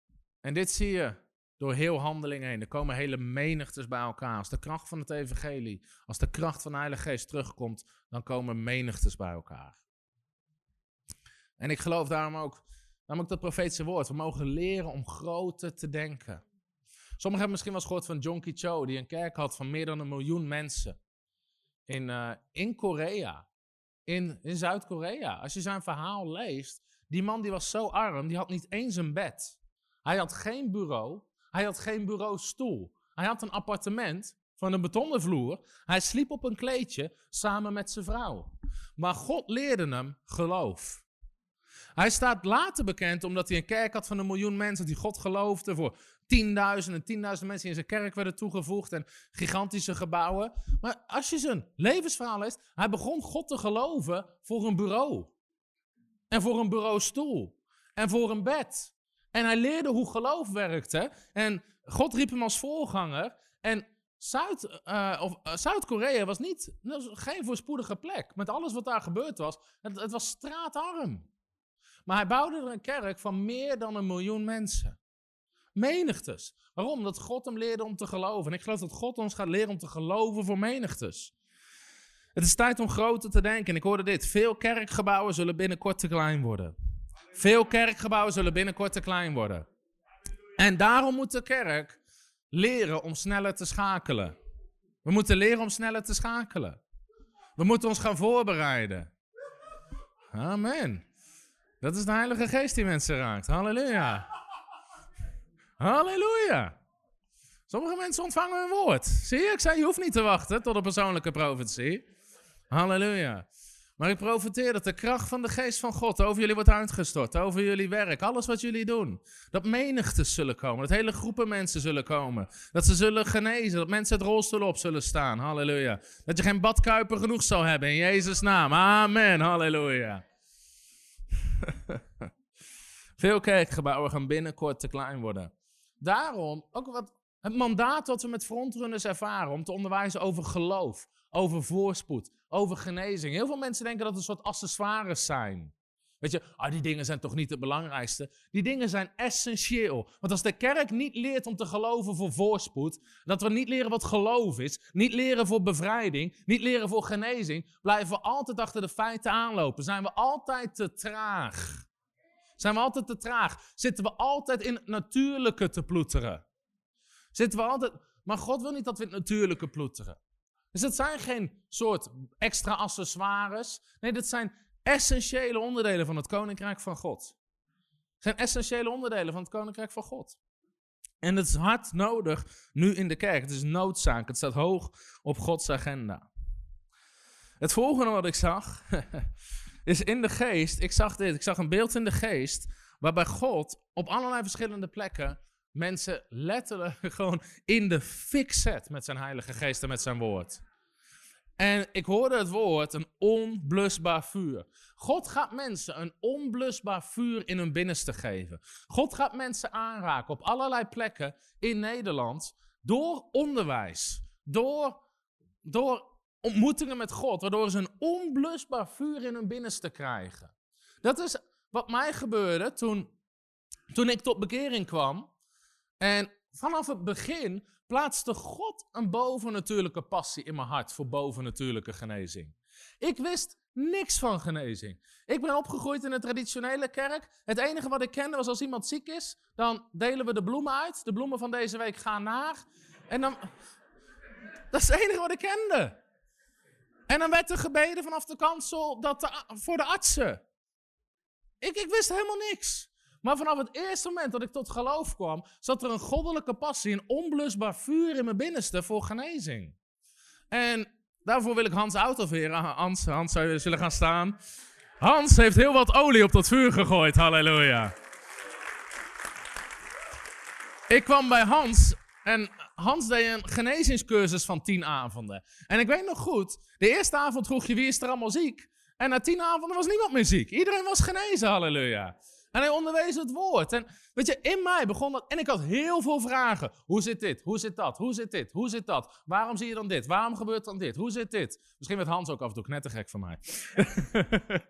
En dit zie je door heel handeling heen. Er komen hele menigtes bij elkaar. Als de kracht van het evangelie, als de kracht van de Heilige Geest terugkomt, dan komen menigtes bij elkaar. En ik geloof daarom ook, daarom ook dat profetische woord. We mogen leren om groter te denken. Sommigen hebben misschien wel eens gehoord van John Cho, die een kerk had van meer dan een miljoen mensen. In, uh, in Korea. In, in Zuid-Korea. Als je zijn verhaal leest, Die man die was zo arm, die had niet eens een bed. Hij had geen bureau, hij had geen bureaustoel. Hij had een appartement van een betonnen vloer. Hij sliep op een kleedje samen met zijn vrouw. Maar God leerde hem geloof. Hij staat later bekend omdat hij een kerk had van een miljoen mensen die God geloofden. Voor tienduizenden, tienduizenden mensen die in zijn kerk werden toegevoegd en gigantische gebouwen. Maar als je zijn levensverhaal leest, hij begon God te geloven voor een bureau. En voor een bureaustoel. En voor een bed. En hij leerde hoe geloof werkte. En God riep hem als voorganger. En Zuid, uh, of, uh, Zuid-Korea was niet, was geen voorspoedige plek. Met alles wat daar gebeurd was. Het, het, was straatarm. Maar hij bouwde er een kerk van meer dan een miljoen mensen. Menigtes. Waarom? Omdat God hem leerde om te geloven. En ik geloof dat God ons gaat leren om te geloven voor menigtes. Het is tijd om groter te denken. En ik hoorde dit. Veel kerkgebouwen zullen binnenkort te klein worden. Veel kerkgebouwen zullen binnenkort te klein worden. En daarom moet de kerk leren om sneller te schakelen. We moeten leren om sneller te schakelen. We moeten ons gaan voorbereiden. Amen. Dat is de Heilige Geest die mensen raakt. Halleluja. Halleluja. Sommige mensen ontvangen een woord. Zie je, ik zei, je hoeft niet te wachten tot een persoonlijke profetie. Halleluja. Maar ik profiteer dat de kracht van de geest van God over jullie wordt uitgestort. Over jullie werk, alles wat jullie doen. Dat menigtes zullen komen. Dat hele groepen mensen zullen komen. Dat ze zullen genezen. Dat mensen het rolstoel op zullen staan. Halleluja. Dat je geen badkuiper genoeg zal hebben in Jezus' naam. Amen. Halleluja. Veel kerkgebouwen gaan binnenkort te klein worden. Daarom, ook wat, het mandaat wat we met frontrunners ervaren om te onderwijzen over geloof, over voorspoed, over genezing. Heel veel mensen denken dat het een soort accessoires zijn. Weet je, ah, die dingen zijn toch niet het belangrijkste? Die dingen zijn essentieel. Want als de kerk niet leert om te geloven voor voorspoed, dat we niet leren wat geloof is, niet leren voor bevrijding, niet leren voor genezing, blijven we altijd achter de feiten aanlopen. Zijn we altijd te traag. Zijn we altijd te traag. Zitten we altijd in het natuurlijke te ploeteren. Zitten we altijd... Maar God wil niet dat we in het natuurlijke ploeteren. Dus het zijn geen soort extra accessoires. Nee, dat zijn essentiële onderdelen van het koninkrijk van God. Zijn essentiële onderdelen van het koninkrijk van God. En het is hard nodig nu in de kerk. Het is noodzaak. Het staat hoog op Gods agenda. Het volgende wat ik zag is in de geest. Ik zag dit. Ik zag een beeld in de geest. Waarbij God op allerlei verschillende plekken mensen letterlijk gewoon in de fik zet met zijn Heilige Geest en met zijn woord. En ik hoorde het woord een onblusbaar vuur. God gaat mensen een onblusbaar vuur in hun binnenste geven. God gaat mensen aanraken op allerlei plekken in Nederland door onderwijs, door, door ontmoetingen met God, waardoor ze een onblusbaar vuur in hun binnenste krijgen. Dat is wat mij gebeurde toen, toen ik tot bekering kwam. En vanaf het begin plaatste God een bovennatuurlijke passie in mijn hart voor bovennatuurlijke genezing. Ik wist niks van genezing. Ik ben opgegroeid in een traditionele kerk. Het enige wat ik kende was als iemand ziek is, dan delen we de bloemen uit. De bloemen van deze week gaan naar. En dan. Dat is het enige wat ik kende. En dan werd er gebeden vanaf de kansel dat voor de artsen. Ik, ik wist helemaal niks. Maar vanaf het eerste moment dat ik tot geloof kwam, zat er een goddelijke passie, een onblusbaar vuur in mijn binnenste voor genezing. En daarvoor wil ik Hans uitoveren. Hans, Hans, zou je zullen gaan staan? Hans heeft heel wat olie op dat vuur gegooid, halleluja. Ik kwam bij Hans en Hans deed een genezingscursus van tien avonden. En ik weet nog goed, de eerste avond vroeg je wie is er allemaal ziek. En na tien avonden was niemand meer ziek. Iedereen was genezen, halleluja. En hij onderwees het woord. En weet je, in mij begon dat. En ik had heel veel vragen. Hoe zit dit? Hoe zit dat? Hoe zit dit? Hoe zit dat? Waarom zie je dan dit? Waarom gebeurt dan dit? Hoe zit dit? Misschien werd Hans ook af en toe knettergek van mij.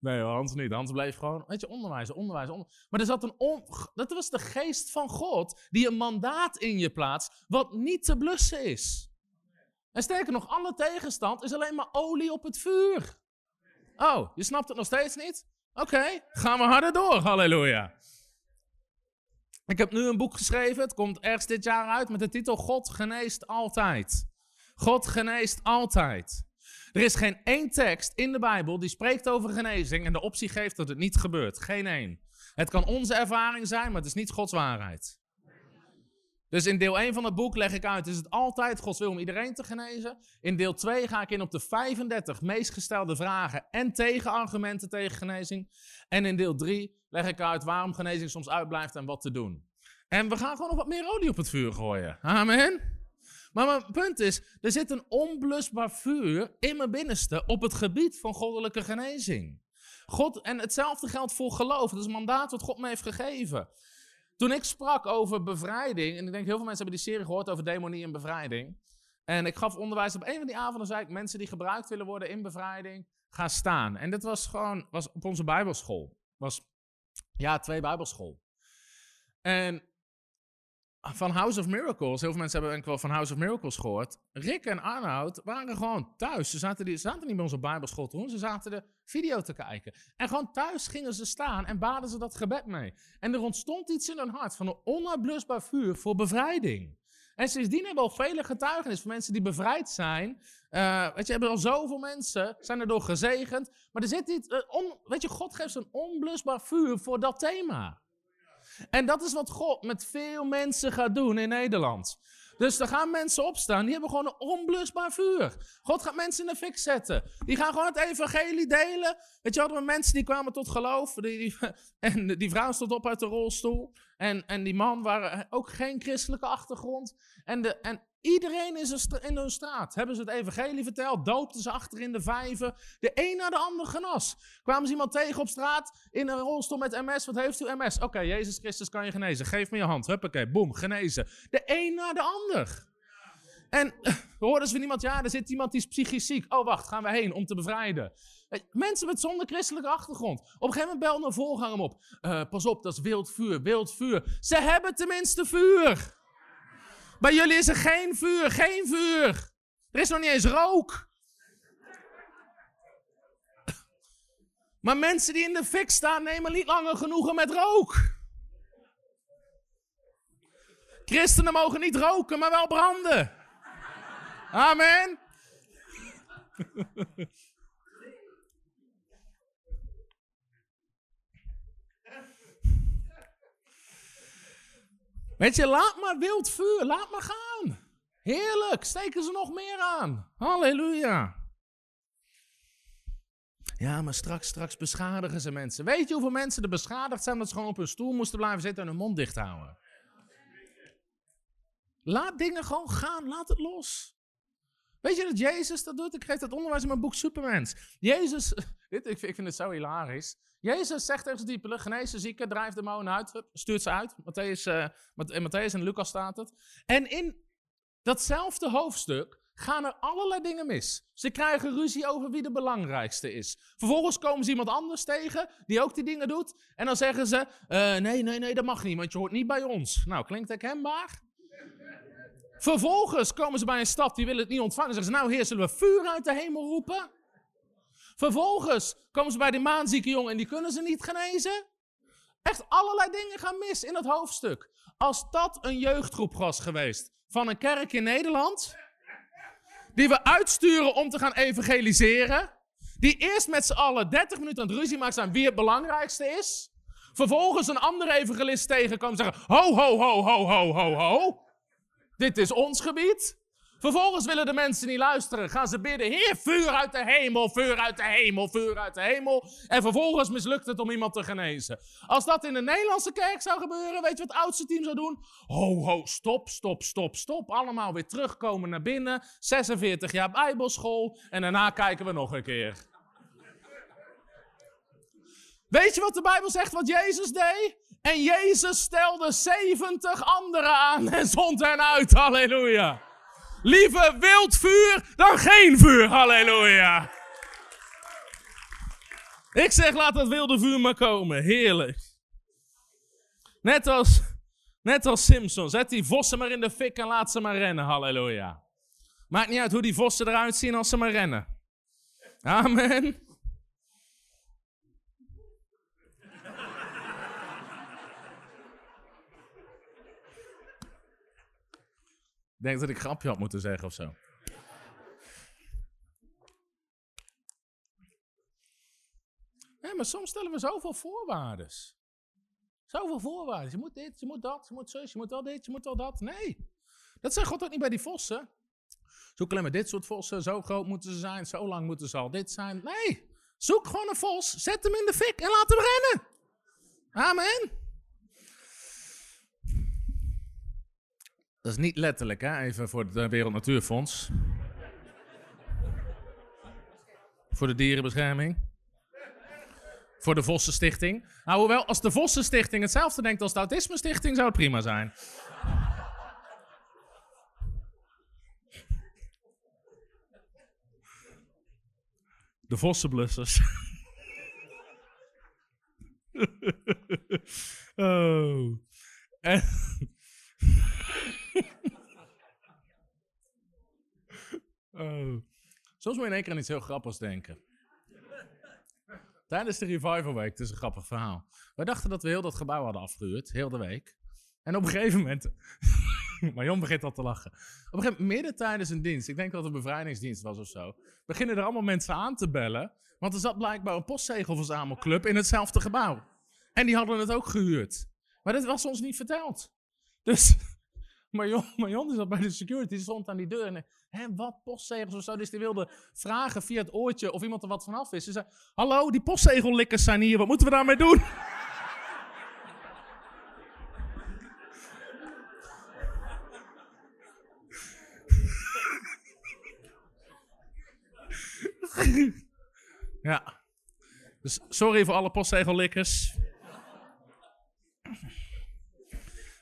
nee, Hans niet. Hans bleef gewoon, weet je, onderwijs, onderwijs. Maar er zat een on... dat was de geest van God die een mandaat in je plaatst wat niet te blussen is. En sterker nog, alle tegenstand is alleen maar olie op het vuur. Oh, je snapt het nog steeds niet? Oké, gaan we harder door. Halleluja. Ik heb nu een boek geschreven. Het komt ergens dit jaar uit met de titel God geneest altijd. God geneest altijd. Er is geen één tekst in de Bijbel die spreekt over genezing en de optie geeft dat het niet gebeurt. Geen één. Het kan onze ervaring zijn, maar het is niet Gods waarheid. Dus in deel 1 van het boek leg ik uit, is het altijd Gods wil om iedereen te genezen. In deel 2 ga ik in op de 35 meest gestelde vragen en tegenargumenten tegen genezing. En in deel 3 leg ik uit waarom genezing soms uitblijft en wat te doen. En we gaan gewoon nog wat meer olie op het vuur gooien. Amen. Maar mijn punt is, er zit een onblusbaar vuur in mijn binnenste op het gebied van goddelijke genezing. God, en hetzelfde geldt voor geloof. Dat is een mandaat wat God me heeft gegeven. Toen ik sprak over bevrijding, en ik denk heel veel mensen hebben die serie gehoord over demonie en bevrijding. En ik gaf onderwijs op een van die avonden, zei ik, mensen die gebruikt willen worden in bevrijding, ga staan. En dit was gewoon, was op onze bijbelschool. Was, ja, twee bijbelschool. En van House of Miracles, heel veel mensen hebben wel van House of Miracles gehoord. Rick en Arnoud waren gewoon thuis. Ze zaten, die, ze zaten niet bij onze bijbelschool te doen, ze zaten de video te kijken. En gewoon thuis gingen ze staan en baden ze dat gebed mee. En er ontstond iets in hun hart van een onuitblusbaar vuur voor bevrijding. En sindsdien hebben we al vele getuigenissen van mensen die bevrijd zijn. Uh, weet je, hebben al zoveel mensen, zijn erdoor gezegend. Maar er zit iets, uh, on, weet je, God geeft een onblusbaar vuur voor dat thema. En dat is wat God met veel mensen gaat doen in Nederland. Dus er gaan mensen opstaan, die hebben gewoon een onblusbaar vuur. God gaat mensen in de fik zetten. Die gaan gewoon het evangelie delen. Weet je, hadden we mensen die kwamen tot geloof. Die, en die vrouw stond op uit de rolstoel. En, en die man waren ook geen christelijke achtergrond. En, de, en Iedereen is in hun straat. Hebben ze het evangelie verteld? Doopten ze achter in de vijven? De een naar de ander genas. Kwamen ze iemand tegen op straat in een rolstoel met MS? Wat heeft u MS? Oké, Jezus Christus kan je genezen. Geef me je hand. Huppakee, boem, genezen. De een naar de ander. En hoorden ze van iemand, ja, er zit iemand die is psychisch ziek. Oh, wacht, gaan we heen om te bevrijden. Mensen met zonder christelijke achtergrond. Op een gegeven moment belde een voorganger hem op. Uh, pas op, dat is wild vuur, wild vuur. Ze hebben tenminste vuur. Bij jullie is er geen vuur, geen vuur. Er is nog niet eens rook. Maar mensen die in de fik staan nemen niet langer genoegen met rook. Christenen mogen niet roken, maar wel branden. Amen. Weet je, laat maar wild vuur, laat maar gaan. Heerlijk, steken ze nog meer aan. Halleluja. Ja, maar straks, straks beschadigen ze mensen. Weet je hoeveel mensen er beschadigd zijn omdat ze gewoon op hun stoel moesten blijven zitten en hun mond dicht houden? Laat dingen gewoon gaan, laat het los. Weet je dat Jezus dat doet? Ik geef dat onderwijs in mijn boek Supermens. Jezus, dit, ik, ik vind het zo hilarisch. Jezus zegt tegen zijn diepelen, genees de zieken, drijf de demonen uit, stuurt ze uit. Matthäus, in Matthäus en Lucas staat het. En in datzelfde hoofdstuk gaan er allerlei dingen mis. Ze krijgen ruzie over wie de belangrijkste is. Vervolgens komen ze iemand anders tegen, die ook die dingen doet. En dan zeggen ze, uh, nee, nee, nee, dat mag niet, want je hoort niet bij ons. Nou, klinkt herkenbaar? Vervolgens komen ze bij een stad, die willen het niet ontvangen. Zeggen ze, nou heer, zullen we vuur uit de hemel roepen? Vervolgens komen ze bij de maanzieke jongen en die kunnen ze niet genezen. Echt allerlei dingen gaan mis in het hoofdstuk. Als dat een jeugdgroep was geweest van een kerk in Nederland, die we uitsturen om te gaan evangeliseren, die eerst met z'n allen 30 minuten aan het ruzie maakt zijn wie het belangrijkste is, vervolgens een andere evangelist tegenkomt en zeggen, ho, ho, ho, ho, ho, ho, ho, dit is ons gebied. Vervolgens willen de mensen niet luisteren. Gaan ze bidden: Heer, vuur uit de hemel, vuur uit de hemel, vuur uit de hemel. En vervolgens mislukt het om iemand te genezen. Als dat in de Nederlandse kerk zou gebeuren, weet je wat het oudste team zou doen? Ho, ho, stop, stop, stop, stop. Allemaal weer terugkomen naar binnen. 46 jaar Bijbelschool. En daarna kijken we nog een keer. Weet je wat de Bijbel zegt wat Jezus deed? En Jezus stelde 70 anderen aan en zond hen uit. Halleluja. Liever wild vuur dan geen vuur. Halleluja. Ik zeg, laat dat wilde vuur maar komen. Heerlijk. Net als, net als Simpson. Zet die vossen maar in de fik en laat ze maar rennen. Halleluja. Maakt niet uit hoe die vossen eruit zien als ze maar rennen. Amen. denk dat ik grapje had moeten zeggen of zo. Maar soms stellen we zoveel voorwaarden. Zoveel voorwaarden. Je moet dit, je moet dat, je moet zus, je moet wel dit, je moet wel dat. Nee. Dat zegt God ook niet bij die vossen. Zo klemmen dit soort vossen. Zo groot moeten ze zijn, zo lang moeten ze al dit zijn. Nee. Zoek gewoon een vos, zet hem in de fik en laat hem rennen. Amen. Dat is niet letterlijk, hè? even voor het Wereld Natuurfonds. Voor de dierenbescherming. Voor de Vossenstichting. Nou, hoewel, als de Vossenstichting hetzelfde denkt als de Autisme Stichting, zou het prima zijn. De Vossenblussers. oh. En... oh. Soms moet je in één keer aan iets heel grappigs denken. Tijdens de Revival Week, het is een grappig verhaal. Wij dachten dat we heel dat gebouw hadden afgehuurd, heel de week. En op een gegeven moment, Marion begint al te lachen. Op een gegeven moment, midden tijdens een dienst, ik denk dat het een bevrijdingsdienst was of zo, beginnen er allemaal mensen aan te bellen. Want er zat blijkbaar een postzegelverzamelclub in hetzelfde gebouw. En die hadden het ook gehuurd. Maar dat was ons niet verteld. Dus Marion, Marion die zat bij de security, stond aan die deur en hè, wat postzegels of zo. Dus die wilde vragen via het oortje of iemand er wat vanaf wist. Ze zei, hallo, die postzegellikkers zijn hier, wat moeten we daarmee doen? ja. Dus sorry voor alle postzegellikkers.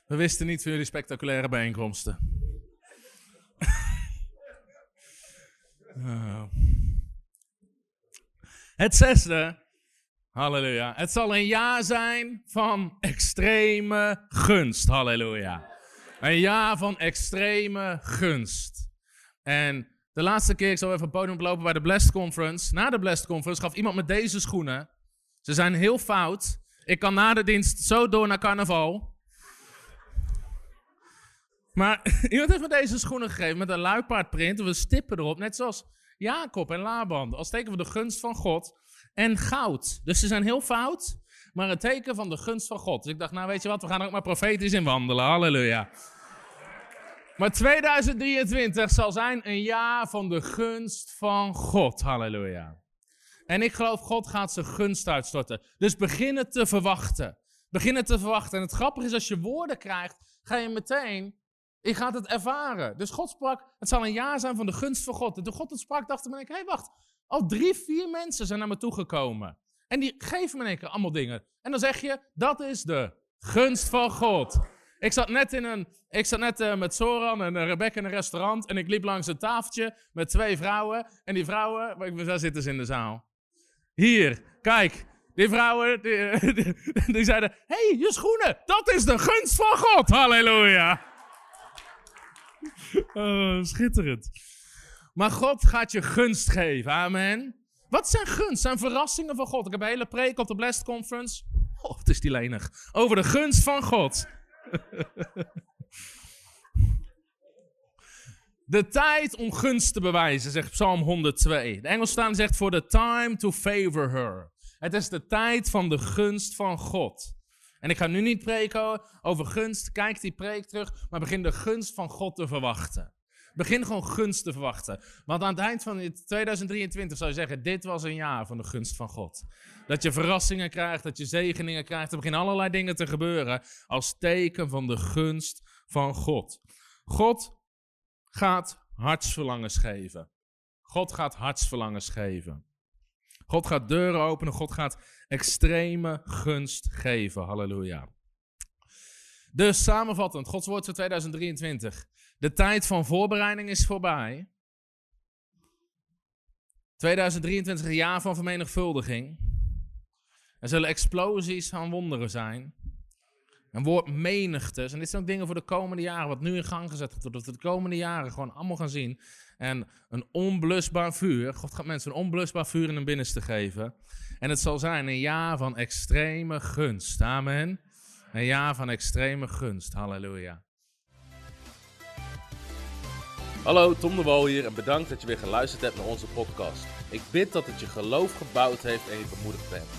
We wisten niet van jullie spectaculaire bijeenkomsten. Oh. Het zesde. Halleluja. Het zal een jaar zijn van extreme gunst. Halleluja. Een jaar van extreme gunst. En de laatste keer, ik zal even het podium lopen bij de Blessed Conference. Na de Blessed Conference gaf iemand met deze schoenen. Ze zijn heel fout. Ik kan na de dienst zo door naar carnaval. Maar iemand heeft me deze schoenen gegeven met een luipaardprint. We stippen erop, net zoals Jacob en Laban. Als teken van de gunst van God. En goud. Dus ze zijn heel fout, maar een teken van de gunst van God. Dus ik dacht, nou weet je wat, we gaan er ook maar profetisch in wandelen. Halleluja. Maar 2023 zal zijn een jaar van de gunst van God. Halleluja. En ik geloof, God gaat zijn gunst uitstorten. Dus begin het te verwachten. Begin het te verwachten. En het grappige is, als je woorden krijgt, ga je meteen je gaat het ervaren. Dus God sprak, het zal een jaar zijn van de gunst van God. En toen God het sprak, dacht ik, hé wacht. Al drie, vier mensen zijn naar me toegekomen. En die geven me in allemaal dingen. En dan zeg je, dat is de gunst van God. Ik zat net, in een, ik zat net uh, met Soran en uh, Rebecca in een restaurant. En ik liep langs een tafeltje met twee vrouwen. En die vrouwen, daar zitten ze in de zaal. Hier, kijk. Die vrouwen, die zeiden, hé, hey, je schoenen, dat is de gunst van God. Halleluja. Oh, schitterend. Maar God gaat je gunst geven. Amen. Wat zijn gunst? Zijn verrassingen van God. Ik heb een hele preek op de Blessed Conference. Oh, wat is die lenig. Over de gunst van God. De tijd om gunst te bewijzen, zegt Psalm 102. De Engelstaan zegt for the time to favor her. Het is de tijd van de gunst van God. En ik ga nu niet preken over gunst. Kijk die preek terug. Maar begin de gunst van God te verwachten. Begin gewoon gunst te verwachten. Want aan het eind van 2023 zou je zeggen: Dit was een jaar van de gunst van God. Dat je verrassingen krijgt, dat je zegeningen krijgt. Er beginnen allerlei dingen te gebeuren. Als teken van de gunst van God. God gaat hartsverlangens geven. God gaat hartsverlangens geven. God gaat deuren openen. God gaat extreme gunst geven. Halleluja. Dus samenvattend, Gods woord voor 2023. De tijd van voorbereiding is voorbij. 2023 een jaar van vermenigvuldiging. Er zullen explosies aan wonderen zijn. Een woord menigtes. En dit zijn ook dingen voor de komende jaren, wat nu in gang gezet wordt. Dat we de komende jaren gewoon allemaal gaan zien. En een onblusbaar vuur. God gaat mensen een onblusbaar vuur in hun binnenste geven. En het zal zijn een jaar van extreme gunst. Amen. Een jaar van extreme gunst. Halleluja.
Hallo, Tom de Wol hier en bedankt dat je weer geluisterd hebt naar onze podcast. Ik bid dat het je geloof gebouwd heeft en je bemoedigd bent.